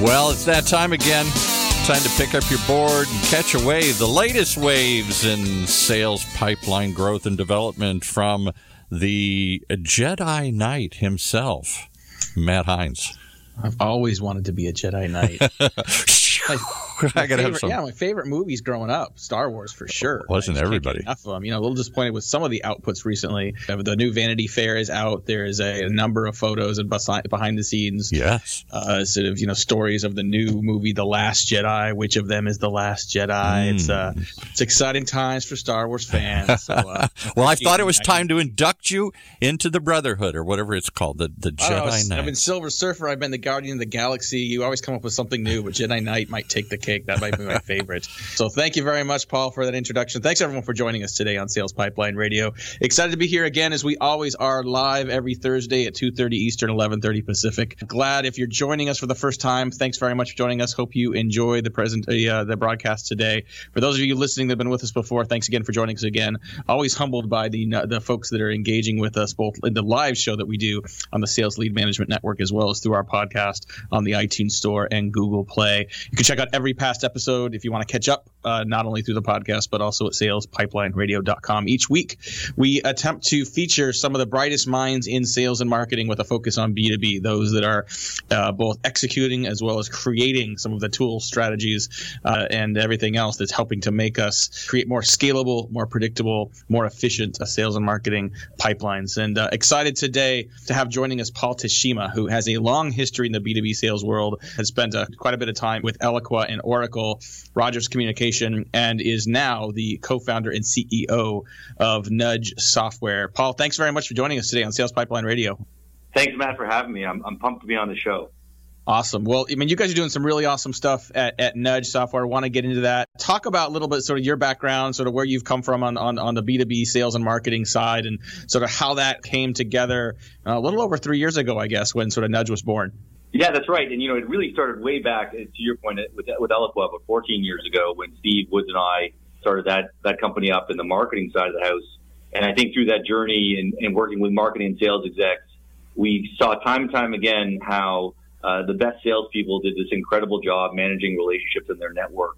Well, it's that time again. Time to pick up your board and catch a wave. The latest waves in sales pipeline growth and development from the Jedi Knight himself, Matt Heinz. I've always wanted to be a Jedi Knight. I gotta have some. Yeah, my favorite movies growing up, Star Wars for sure. Wasn't everybody? Enough of them. You know, a little disappointed with some of the outputs recently. The new Vanity Fair is out. There is a, a number of photos and behind the scenes. Yes. Uh, sort of you know stories of the new movie, The Last Jedi. Which of them is the Last Jedi? Mm. It's uh, it's exciting times for Star Wars fans. So, uh, well, I thought it was time to induct you into the Brotherhood or whatever it's called, the the Jedi Knight. I've been Silver Surfer. I've been the Guardian of the Galaxy. You always come up with something new, but Jedi Knight might take the cake. That might be my favorite. So thank you very much, Paul, for that introduction. Thanks everyone for joining us today on Sales Pipeline Radio. Excited to be here again, as we always are, live every Thursday at 2:30 Eastern, 11:30 Pacific. Glad if you're joining us for the first time. Thanks very much for joining us. Hope you enjoy the present uh, the broadcast today. For those of you listening that've been with us before, thanks again for joining us again. Always humbled by the the folks that are engaging with us both in the live show that we do on the Sales Lead Management Network as well as through our podcast on the iTunes Store and Google Play. You can check out every past episode if you want to catch up, uh, not only through the podcast, but also at salespipelineradio.com. Each week, we attempt to feature some of the brightest minds in sales and marketing with a focus on B2B, those that are uh, both executing as well as creating some of the tools, strategies, uh, and everything else that's helping to make us create more scalable, more predictable, more efficient uh, sales and marketing pipelines. And uh, excited today to have joining us Paul Teshima, who has a long history in the B2B sales world, has spent uh, quite a bit of time with Eloqua and Oracle, Rogers Communication, and is now the co-founder and CEO of Nudge Software. Paul, thanks very much for joining us today on Sales Pipeline Radio. Thanks, Matt, for having me. I'm, I'm pumped to be on the show. Awesome. Well, I mean, you guys are doing some really awesome stuff at, at Nudge Software. I want to get into that. Talk about a little bit sort of your background, sort of where you've come from on, on, on the B2B sales and marketing side, and sort of how that came together uh, a little over three years ago, I guess, when sort of Nudge was born. Yeah, that's right. And you know, it really started way back to your point with with Eloqua, about 14 years ago, when Steve Woods and I started that that company up in the marketing side of the house. And I think through that journey and, and working with marketing and sales execs, we saw time and time again how uh, the best salespeople did this incredible job managing relationships in their network,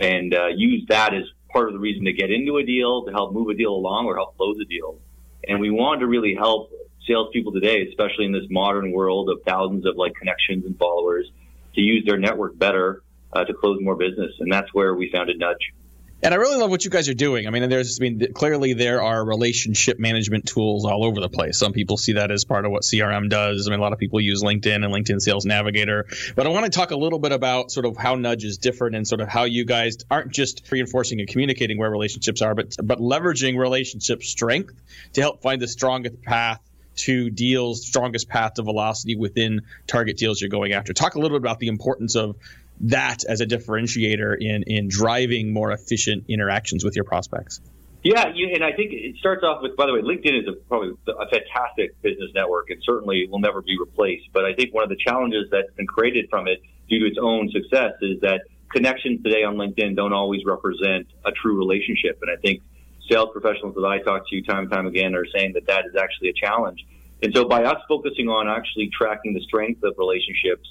and uh, used that as part of the reason to get into a deal, to help move a deal along, or help close a deal. And we wanted to really help salespeople today, especially in this modern world of thousands of like connections and followers, to use their network better uh, to close more business. And that's where we founded Nudge. And I really love what you guys are doing. I mean, there's, I mean, clearly there are relationship management tools all over the place. Some people see that as part of what CRM does. I mean, a lot of people use LinkedIn and LinkedIn Sales Navigator. But I want to talk a little bit about sort of how Nudge is different and sort of how you guys aren't just reinforcing and communicating where relationships are, but but leveraging relationship strength to help find the strongest path to deals, strongest path to velocity within target deals you're going after. Talk a little bit about the importance of that as a differentiator in in driving more efficient interactions with your prospects. Yeah, you, and I think it starts off with. By the way, LinkedIn is a, probably a fantastic business network, and certainly will never be replaced. But I think one of the challenges that's been created from it, due to its own success, is that connections today on LinkedIn don't always represent a true relationship. And I think sales professionals that I talk to time and time again are saying that that is actually a challenge. And so by us focusing on actually tracking the strength of relationships,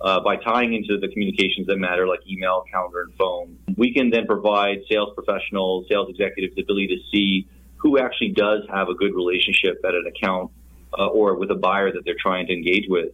uh, by tying into the communications that matter, like email, calendar, and phone, we can then provide sales professionals, sales executives the ability to see who actually does have a good relationship at an account uh, or with a buyer that they're trying to engage with.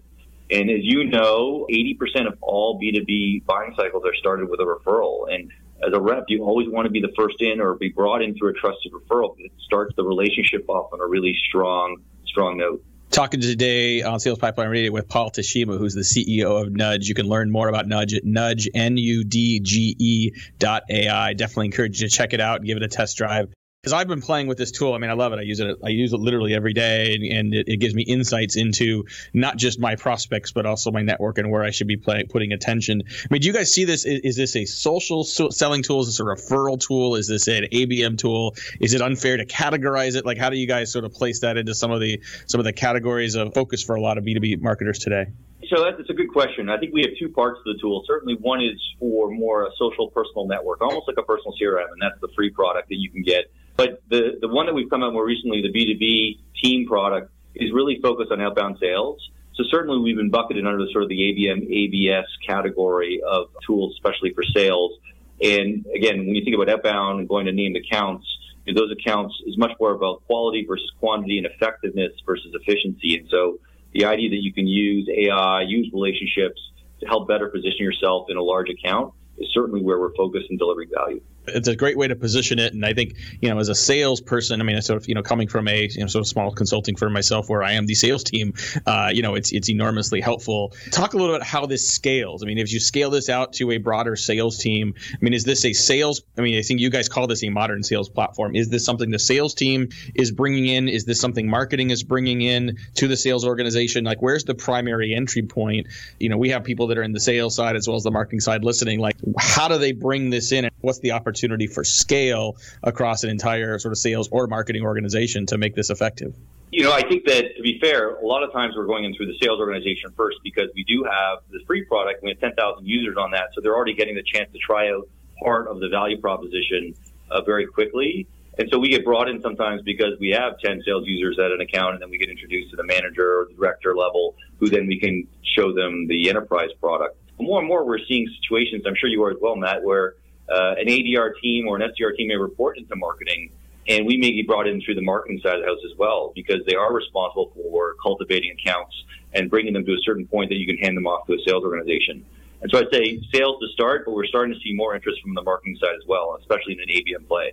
And as you know, 80% of all B2B buying cycles are started with a referral. And as a rep, you always want to be the first in or be brought in through a trusted referral. It starts the relationship off on a really strong, strong note. Talking today on Sales Pipeline Radio with Paul Teshima, who's the CEO of Nudge. You can learn more about Nudge at nudge, N-U-D-G-E dot AI. Definitely encourage you to check it out and give it a test drive because I've been playing with this tool. I mean, I love it. I use it. I use it literally every day, and, and it, it, gives me insights into not just my prospects, but also my network and where I should be play, putting attention. I mean, do you guys see this? Is, is this a social selling tool? Is this a referral tool? Is this an ABM tool? Is it unfair to categorize it? Like, how do you guys sort of place that into some of the some of the categories of focus for a lot of B two B marketers today? So that's a good question. I think we have two parts to the tool. Certainly, one is for more a social personal network, almost like a personal CRM, and that's the free product that you can get but the, the one that we've come out more recently, the B2B team product, is really focused on outbound sales. So certainly we've been bucketed under the sort of the ABM ABS category of tools, especially for sales. And again, when you think about outbound and going to named accounts, those accounts is much more about quality versus quantity and effectiveness versus efficiency. And so the idea that you can use AI, use relationships to help better position yourself in a large account is certainly where we're focused in delivering value it's a great way to position it. And I think, you know, as a salesperson, I mean, sort of, you know, coming from a you know, sort of small consulting firm myself where I am the sales team, uh, you know, it's, it's enormously helpful. Talk a little about how this scales. I mean, if you scale this out to a broader sales team, I mean, is this a sales? I mean, I think you guys call this a modern sales platform. Is this something the sales team is bringing in? Is this something marketing is bringing in to the sales organization? Like, where's the primary entry point? You know, we have people that are in the sales side as well as the marketing side listening. Like, how do they bring this in? And what's the opportunity? Opportunity for scale across an entire sort of sales or marketing organization to make this effective? You know, I think that to be fair, a lot of times we're going in through the sales organization first because we do have this free product. We have 10,000 users on that, so they're already getting the chance to try out part of the value proposition uh, very quickly. And so we get brought in sometimes because we have 10 sales users at an account and then we get introduced to the manager or the director level who then we can show them the enterprise product. More and more we're seeing situations, I'm sure you are as well, Matt, where uh, an ADR team or an SDR team may report into marketing, and we may be brought in through the marketing side of the house as well because they are responsible for cultivating accounts and bringing them to a certain point that you can hand them off to a sales organization. And so I'd say sales to start, but we're starting to see more interest from the marketing side as well, especially in an ABM play.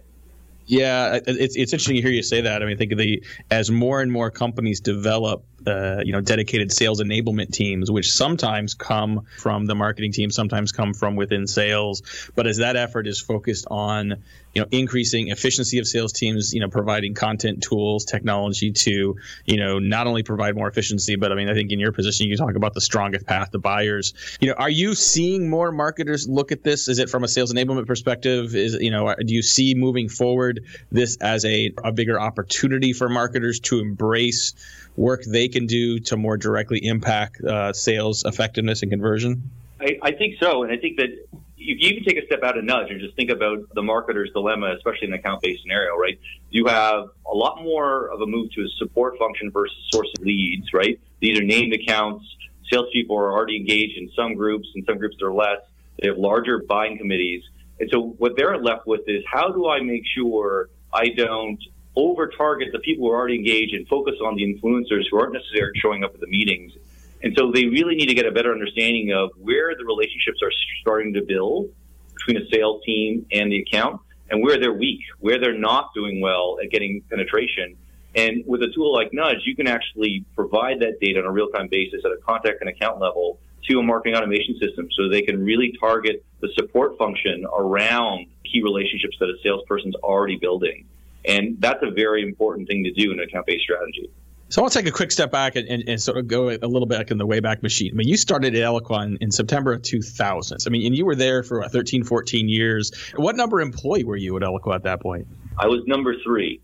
Yeah, it's it's interesting to hear you say that. I mean, think of the as more and more companies develop uh, you know dedicated sales enablement teams, which sometimes come from the marketing team, sometimes come from within sales. But as that effort is focused on you know increasing efficiency of sales teams, you know providing content tools, technology to you know not only provide more efficiency, but I mean I think in your position you talk about the strongest path to buyers. You know, are you seeing more marketers look at this? Is it from a sales enablement perspective? Is you know do you see moving forward this as a, a bigger opportunity for marketers to embrace work they can do to more directly impact uh, sales effectiveness and conversion? I, I, think so. And I think that if you even take a step out of nudge and just think about the marketer's dilemma, especially in an account based scenario, right? You have a lot more of a move to a support function versus sourcing leads, right? These are named accounts. Salespeople are already engaged in some groups, and some groups are less. They have larger buying committees. And so what they're left with is how do I make sure I don't over target the people who are already engaged and focus on the influencers who aren't necessarily showing up at the meetings. And so they really need to get a better understanding of where the relationships are starting to build between a sales team and the account and where they're weak, where they're not doing well at getting penetration. And with a tool like Nudge, you can actually provide that data on a real time basis at a contact and account level to a marketing automation system so they can really target the support function around key relationships that a salesperson's already building. And that's a very important thing to do in an account based strategy. So I'll take a quick step back and, and, and, sort of go a little back in the Wayback Machine. I mean, you started at Eloqua in, in September of 2000. I mean, and you were there for what, 13, 14 years. What number employee were you at Eloqua at that point? I was number three.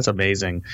That's amazing.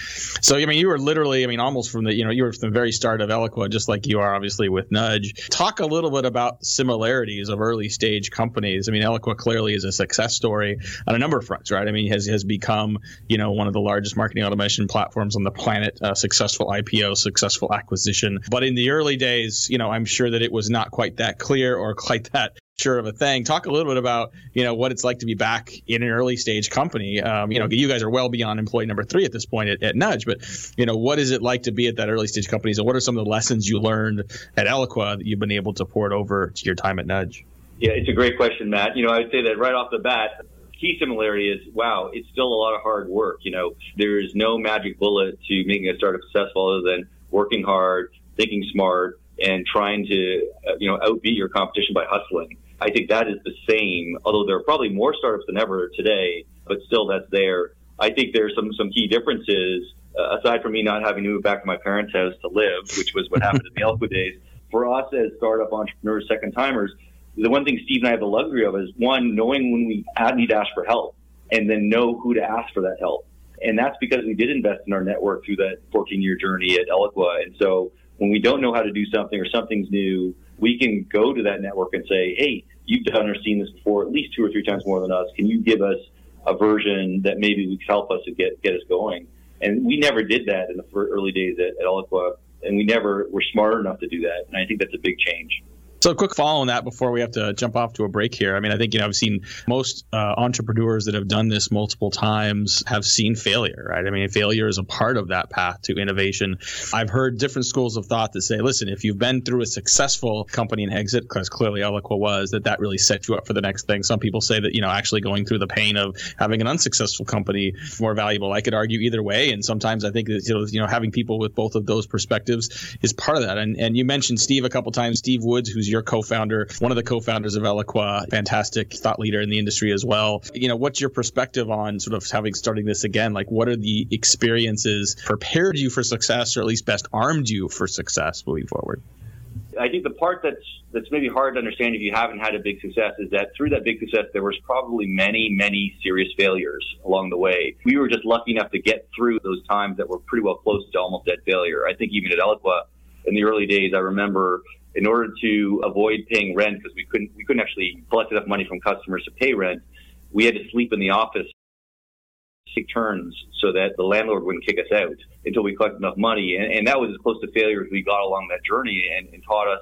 So, I mean, you were literally, I mean, almost from the, you know, you were from the very start of Eloqua, just like you are obviously with Nudge. Talk a little bit about similarities of early stage companies. I mean, Eloqua clearly is a success story on a number of fronts, right? I mean, has has become, you know, one of the largest marketing automation platforms on the planet, uh, successful IPO, successful acquisition. But in the early days, you know, I'm sure that it was not quite that clear or quite that sure of a thing. Talk a little bit about you know what it's like to be back in an early stage company. Um, you know, you guys are well beyond employee number three at this point at, at, Nudge, but you know, what is it like to be at that early stage company? And what are some of the lessons you learned at Eloqua that you've been able to port over to your time at Nudge? Yeah, it's a great question, Matt. You know, I would say that right off the bat. Key similarity is wow, it's still a lot of hard work. You know, there is no magic bullet to making a startup successful other than working hard, thinking smart, and trying to, uh, you know, outbeat your competition by hustling. I think that is the same, although there are probably more startups than ever today, but still that's there. I think there's some, some key differences, uh, aside from me not having to move back to my parents' house to live, which was what happened in the Eloqua days. For us as startup entrepreneurs, second timers, the one thing Steve and I have the luxury of is one, knowing when we need to ask for help and then know who to ask for that help. And that's because we did invest in our network through that 14 year journey at Eloqua. And so when we don't know how to do something or something's new, we can go to that network and say, hey, you've done or seen this before at least two or three times more than us. Can you give us a version that maybe would help us to get, get us going? And we never did that in the early days at, at Eloqua. and we never were smart enough to do that. And I think that's a big change. So, a quick follow on that before we have to jump off to a break here. I mean, I think you know I've seen most uh, entrepreneurs that have done this multiple times have seen failure, right? I mean, failure is a part of that path to innovation. I've heard different schools of thought that say, listen, if you've been through a successful company and exit, because clearly Eloqua was, that that really set you up for the next thing. Some people say that you know actually going through the pain of having an unsuccessful company more valuable. I could argue either way, and sometimes I think that you know, you know having people with both of those perspectives is part of that. And and you mentioned Steve a couple times, Steve Woods, who's your co-founder, one of the co-founders of Eloqua, fantastic thought leader in the industry as well. You know, what's your perspective on sort of having starting this again? Like, what are the experiences prepared you for success, or at least best armed you for success moving forward? I think the part that's that's maybe hard to understand if you haven't had a big success is that through that big success there was probably many many serious failures along the way. We were just lucky enough to get through those times that were pretty well close to almost dead failure. I think even at Eloqua in the early days, I remember in order to avoid paying rent because we couldn't we couldn't actually collect enough money from customers to pay rent, we had to sleep in the office take turns so that the landlord wouldn't kick us out until we collected enough money. And, and that was as close to failure as we got along that journey and, and taught us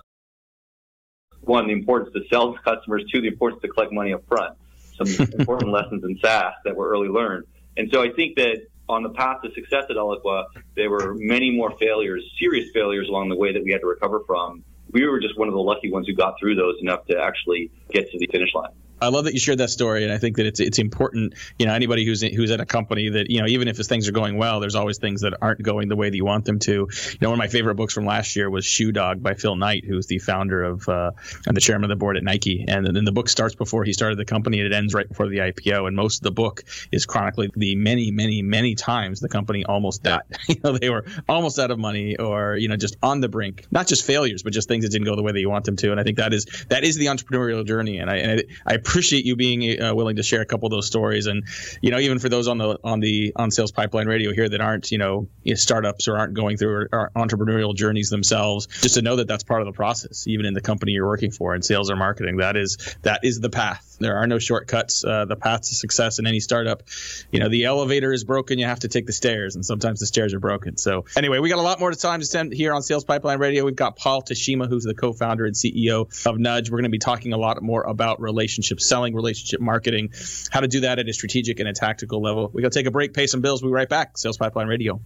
one, the importance to sell to customers, two, the importance to collect money up front. Some important lessons in SaaS that were early learned. And so I think that on the path to success at Eloqua, there were many more failures, serious failures along the way that we had to recover from. We were just one of the lucky ones who got through those enough to actually get to the finish line. I love that you shared that story, and I think that it's it's important. You know, anybody who's who's at a company that you know, even if things are going well, there's always things that aren't going the way that you want them to. You know, one of my favorite books from last year was Shoe Dog by Phil Knight, who's the founder of uh, and the chairman of the board at Nike. And then the book starts before he started the company, and it ends right before the IPO. And most of the book is chronically the many, many, many times the company almost died. you know, they were almost out of money, or you know, just on the brink. Not just failures, but just things that didn't go the way that you want them to. And I think that is that is the entrepreneurial journey. And I and I, I appreciate you being uh, willing to share a couple of those stories. And you know, even for those on the on the on Sales Pipeline Radio here that aren't you know startups or aren't going through our entrepreneurial journeys themselves, just to know that that's part of the process, even in the company you're working for in sales or marketing. That is that is the path. There are no shortcuts. Uh, the path to success in any startup, you know, the elevator is broken. You have to take the stairs, and sometimes the stairs are broken. So anyway, we got a lot more time to spend here on Sales Pipeline Radio. We've got Paul Teshima, who's the co-founder and CEO of Nudge. We're going to be talking a lot more about relationship selling, relationship marketing, how to do that at a strategic and a tactical level. We got to take a break, pay some bills. We'll be right back. Sales Pipeline Radio.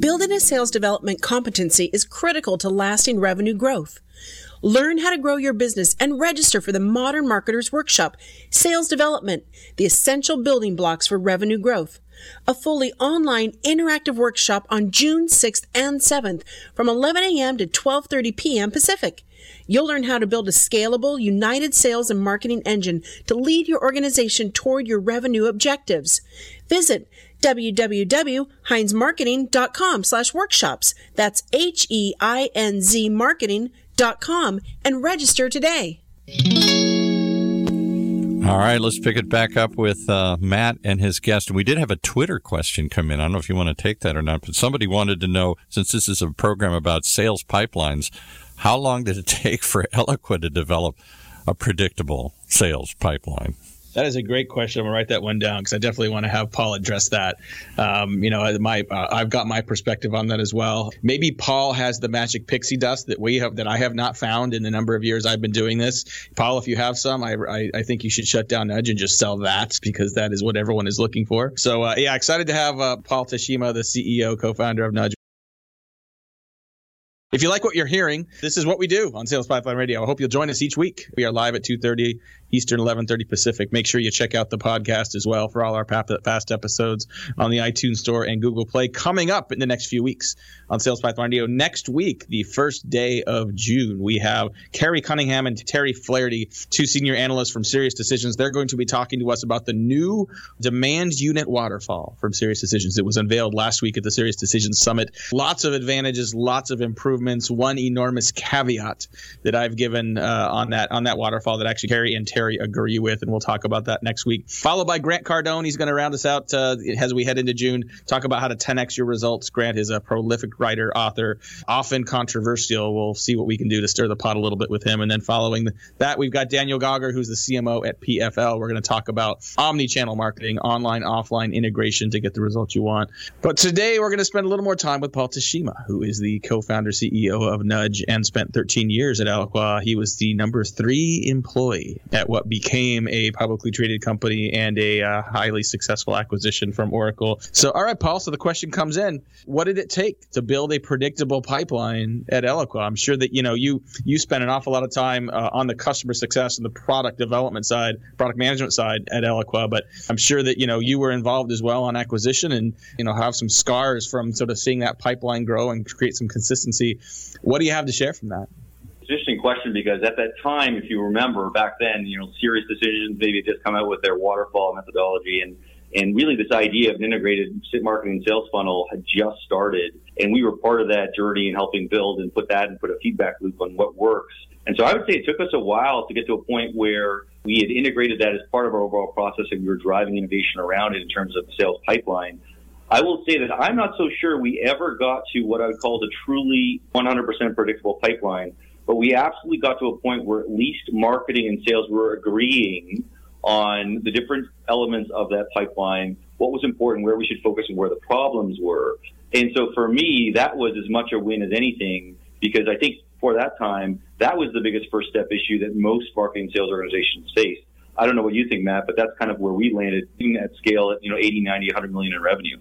Building a sales development competency is critical to lasting revenue growth. Learn how to grow your business and register for the Modern Marketers Workshop, Sales Development, the essential building blocks for revenue growth. A fully online interactive workshop on June 6th and 7th from 11 a.m. to 12:30 p.m. Pacific. You'll learn how to build a scalable, united sales and marketing engine to lead your organization toward your revenue objectives. Visit www.heinzmarketing.com slash workshops. That's H-E-I-N-Z marketing.com and register today. All right, let's pick it back up with uh, Matt and his guest. We did have a Twitter question come in. I don't know if you want to take that or not, but somebody wanted to know since this is a program about sales pipelines, how long did it take for Eloqua to develop a predictable sales pipeline? That is a great question. I'm gonna write that one down because I definitely want to have Paul address that. Um, you know, my uh, I've got my perspective on that as well. Maybe Paul has the magic pixie dust that we have that I have not found in the number of years I've been doing this. Paul, if you have some, I I, I think you should shut down Nudge and just sell that because that is what everyone is looking for. So uh, yeah, excited to have uh, Paul Teshima, the CEO, co-founder of Nudge. If you like what you're hearing, this is what we do on Sales Pipeline Radio. I hope you'll join us each week. We are live at 2:30 Eastern, 11:30 Pacific. Make sure you check out the podcast as well for all our past episodes on the iTunes Store and Google Play. Coming up in the next few weeks on Sales Pipeline Radio. Next week, the first day of June, we have Kerry Cunningham and Terry Flaherty, two senior analysts from SiriusDecisions. They're going to be talking to us about the new demand unit waterfall from SiriusDecisions. It was unveiled last week at the SiriusDecisions Summit. Lots of advantages, lots of improvements improvements, one enormous caveat that I've given uh, on that on that waterfall that actually Kerry and Terry agree with, and we'll talk about that next week. Followed by Grant Cardone, he's going to round us out uh, as we head into June. Talk about how to 10x your results. Grant is a prolific writer, author, often controversial. We'll see what we can do to stir the pot a little bit with him. And then following that, we've got Daniel Gaugler, who's the CMO at PFL. We're going to talk about omni-channel marketing, online, offline integration to get the results you want. But today we're going to spend a little more time with Paul Teshima, who is the co-founder CEO of Nudge and spent 13 years at Eloqua. He was the number three employee at what became a publicly traded company and a uh, highly successful acquisition from Oracle. So, all right, Paul. So the question comes in: What did it take to build a predictable pipeline at Eloqua? I'm sure that you know you you spent an awful lot of time uh, on the customer success and the product development side, product management side at Eloqua, but I'm sure that you know you were involved as well on acquisition and you know have some scars from sort of seeing that pipeline grow and create some consistency. What do you have to share from that? interesting question because at that time, if you remember back then, you know, SiriusDecisions maybe just come out with their waterfall methodology and and really this idea of an integrated marketing sales funnel had just started. And we were part of that journey and helping build and put that and put a feedback loop on what works. And so I would say it took us a while to get to a point where we had integrated that as part of our overall process and we were driving innovation around it in terms of the sales pipeline. I will say that I'm not so sure we ever got to what I would call the truly 100% predictable pipeline, but we absolutely got to a point where at least marketing and sales were agreeing on the different elements of that pipeline, what was important, where we should focus, and where the problems were. And so for me, that was as much a win as anything because I think for that time, that was the biggest first step issue that most marketing sales organizations face. I don't know what you think, Matt, but that's kind of where we landed that scale at, you know, 80, 90, 100 million in revenue.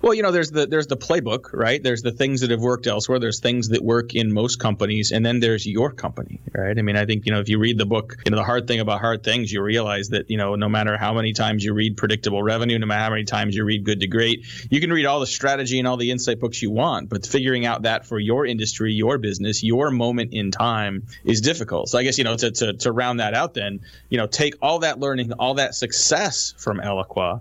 Well, you know, there's the there's the playbook, right? There's the things that have worked elsewhere. There's things that work in most companies, and then there's your company, right? I mean, I think you know if you read the book, you know, the hard thing about hard things, you realize that you know no matter how many times you read predictable revenue, no matter how many times you read good to great, you can read all the strategy and all the insight books you want, but figuring out that for your industry, your business, your moment in time is difficult. So I guess you know to to, to round that out, then you know take all that learning, all that success from Eloqua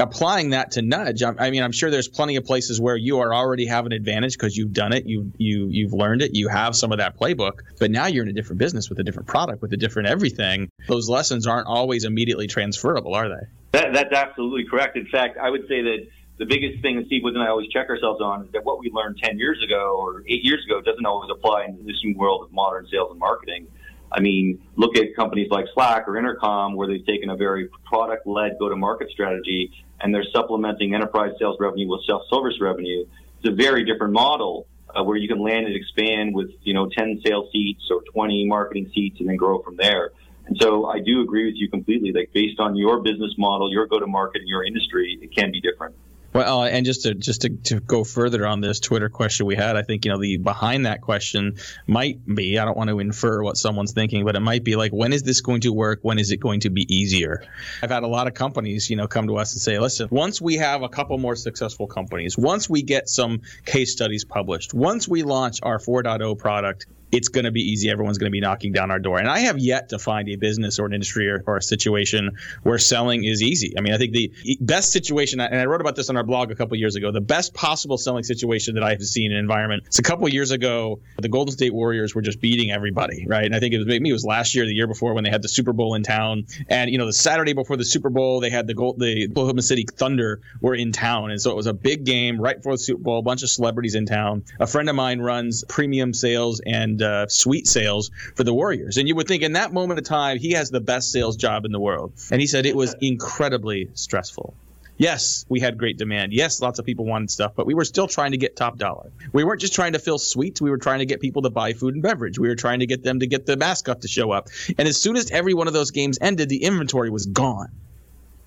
applying that to nudge I, mean i'm sure there's plenty of places where you are already have an advantage because you've done it you you you've learned it you have some of that playbook but now you're in a different business with a different product with a different everything. Those lessons aren't always immediately transferable are they? That, that's absolutely correct. In fact i would say that the biggest thing that Steve and I always check ourselves on is that what we learned 10 years ago or eight years ago doesn't always apply in this new world of modern sales and marketing. I mean, look at companies like Slack or Intercom, where they've taken a very product led go to market strategy and they're supplementing enterprise sales revenue with self service revenue. It's a very different model uh, where you can land and expand with, you know, 10 sales seats or 20 marketing seats and then grow from there. And so I do agree with you completely. Like based on your business model, your go to market in your industry, it can be different. Well, uh, and just to just to, to go further on this Twitter question we had, I think you know the behind that question might be I don't want to infer what someone's thinking, but it might be like when is this going to work? When is it going to be easier? I've had a lot of companies, you know, come to us and say, listen, once we have a couple more successful companies, once we get some case studies published, once we launch our 4.0 product, it's going to be easy. Everyone's going to be knocking down our door. And I have yet to find a business or an industry or, or, a situation where selling is easy. I mean, I think the best situation, and I wrote about this on our blog a couple years ago, the best possible selling situation that I have seen in an environment. It's a couple years ago, the Golden State Warriors were just beating everybody, right? And I think it was maybe it was last year, the year before, when they had the Super Bowl in town. And you know, the Saturday before the Super Bowl, they had the Gold, the Oklahoma City Thunder were in town, and so it was a big game right before the Super Bowl. A bunch of celebrities in town. A friend of mine runs premium sales and uh, suite sales for the Warriors. And you would think in that moment of time, he has the best sales job in the world. And he said it was incredibly stressful. Yes, we had great demand. Yes, lots of people wanted stuff, but we were still trying to get top dollar. We weren't just trying to fill suites. We were trying to get people to buy food and beverage. We were trying to get them to get the mascot to show up. And as soon as every one of those games ended, the inventory was gone.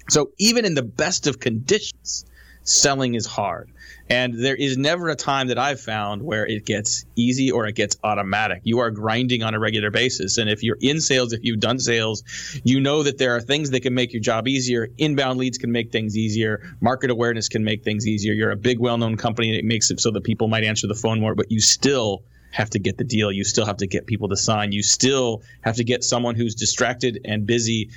So even in the best of conditions, selling is hard. And there is never a time that I've found where it gets easy or it gets automatic. You are grinding on a regular basis. And if you're in sales, if you've done sales, you know that there are things that can make your job easier. Inbound leads can make things easier. Market awareness can make things easier. You're a big, well known company and it makes it so that people might answer the phone more, but you still have to get the deal. You still have to get people to sign. You still have to get someone who's distracted and busy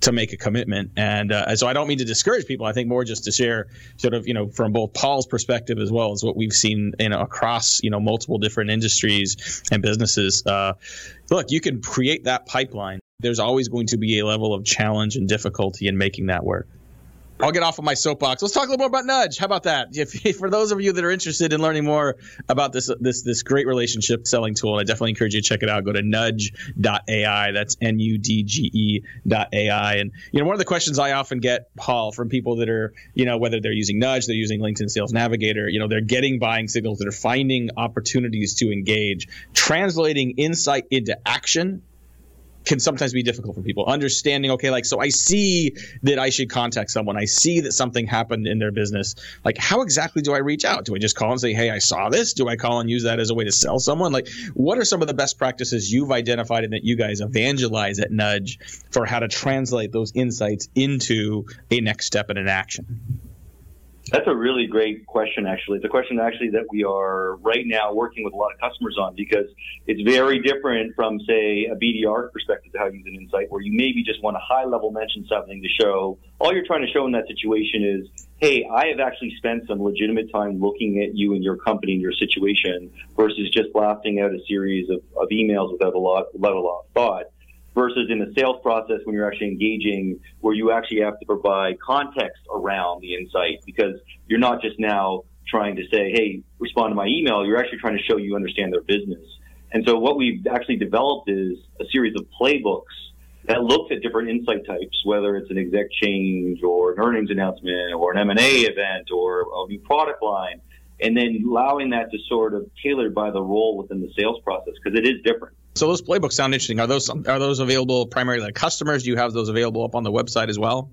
to make a commitment. And uh, so I don't mean to discourage people. I think more just to share sort of, you know, from both Paul's perspective as well as what we've seen, you know, across, you know, multiple different industries and businesses. Uh, look, you can create that pipeline. There's always going to be a level of challenge and difficulty in making that work. I'll get off of my soapbox. Let's talk a little more about Nudge. How about that? If, if, for those of you that are interested in learning more about this this this great relationship selling tool, I definitely encourage you to check it out. Go to nudge.ai. That's N U D G E dot AI. And you know, one of the questions I often get, Paul, from people that are you know whether they're using Nudge, they're using LinkedIn Sales Navigator, you know, they're getting buying signals, they're finding opportunities to engage, translating insight into action can sometimes be difficult for people. Understanding, okay, like, so I see that I should contact someone. I see that something happened in their business. Like, how exactly do I reach out? Do I just call and say, hey, I saw this? Do I call and use that as a way to sell someone? Like, what are some of the best practices you've identified and that you guys evangelize at Nudge for how to translate those insights into a next step in an action? That's a really great question, actually. It's a question actually that we are right now working with a lot of customers on because it's very different from, say, a BDR perspective to how you use an insight, where you maybe just want to high level mention something to show all you're trying to show in that situation is, hey, I have actually spent some legitimate time looking at you and your company and your situation versus just blasting out a series of, of emails without a lot, without a lot of thought versus in the sales process when you're actually engaging where you actually have to provide context around the insight because you're not just now trying to say, hey, respond to my email. You're actually trying to show you understand their business. And so what we've actually developed is a series of playbooks that looks at different insight types, whether it's an exec change or an earnings announcement or an M&A event or a new product line, and then allowing that to sort of tailor by the role within the sales process because it is different. So those playbooks sound interesting. Are those are those available primarily to customers? Do you have those available up on the website as well?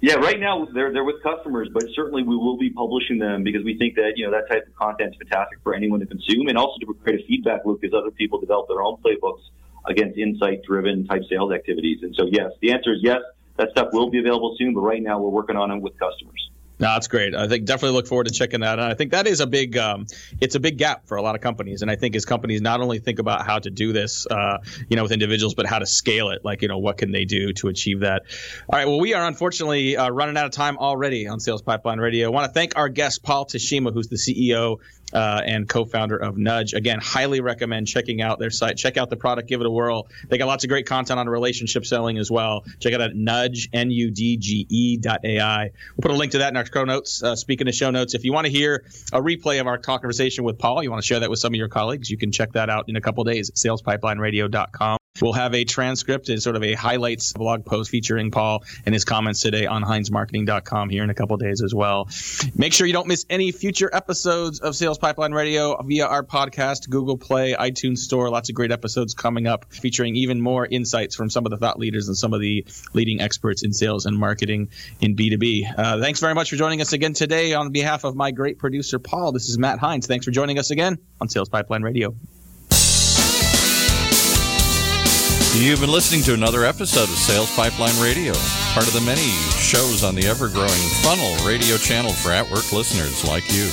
Yeah, right now they're they're with customers, but certainly we will be publishing them because we think that you know that type of content is fantastic for anyone to consume, and also to create a feedback loop as other people develop their own playbooks against insight-driven type sales activities. And so, yes, the answer is yes. That stuff will be available soon, but right now we're working on it with customers. No, that's great. I think definitely look forward to checking that. And I think that is a big, um, it's a big gap for a lot of companies. And I think as companies not only think about how to do this, uh, you know, with individuals, but how to scale it. Like, you know, what can they do to achieve that? All right. Well, we are unfortunately uh, running out of time already on Sales Pipeline Radio. I want to thank our guest, Paul Teshima, who's the CEO uh, and co-founder of Nudge. Again, highly recommend checking out their site. Check out the product, give it a whirl. They got lots of great content on relationship selling as well. Check it out at Nudge N U D G E dot AI. We'll put a link to that in our show notes. Uh, speaking of show notes, if you want to hear a replay of our conversation with Paul, you want to share that with some of your colleagues, you can check that out in a couple days at SalesPipelineRadio.com. We'll have a transcript and sort of a highlights blog post featuring Paul and his comments today on HeinzMarketing.com here in a couple days as well. Make sure you don't miss any future episodes of Sales Pipeline Radio via our podcast, Google Play, iTunes Store. Lots of great episodes coming up featuring even more insights from some of the thought leaders and some of the leading experts in sales and marketing in B2B. Uh, thanks very much for joining us again today on behalf of my great producer, Paul. This is Matt Heinz. Thanks for joining us again on Sales Pipeline Radio. You've been listening to another episode of Sales Pipeline Radio, part of the many shows on the ever growing Funnel radio channel for at work listeners like you.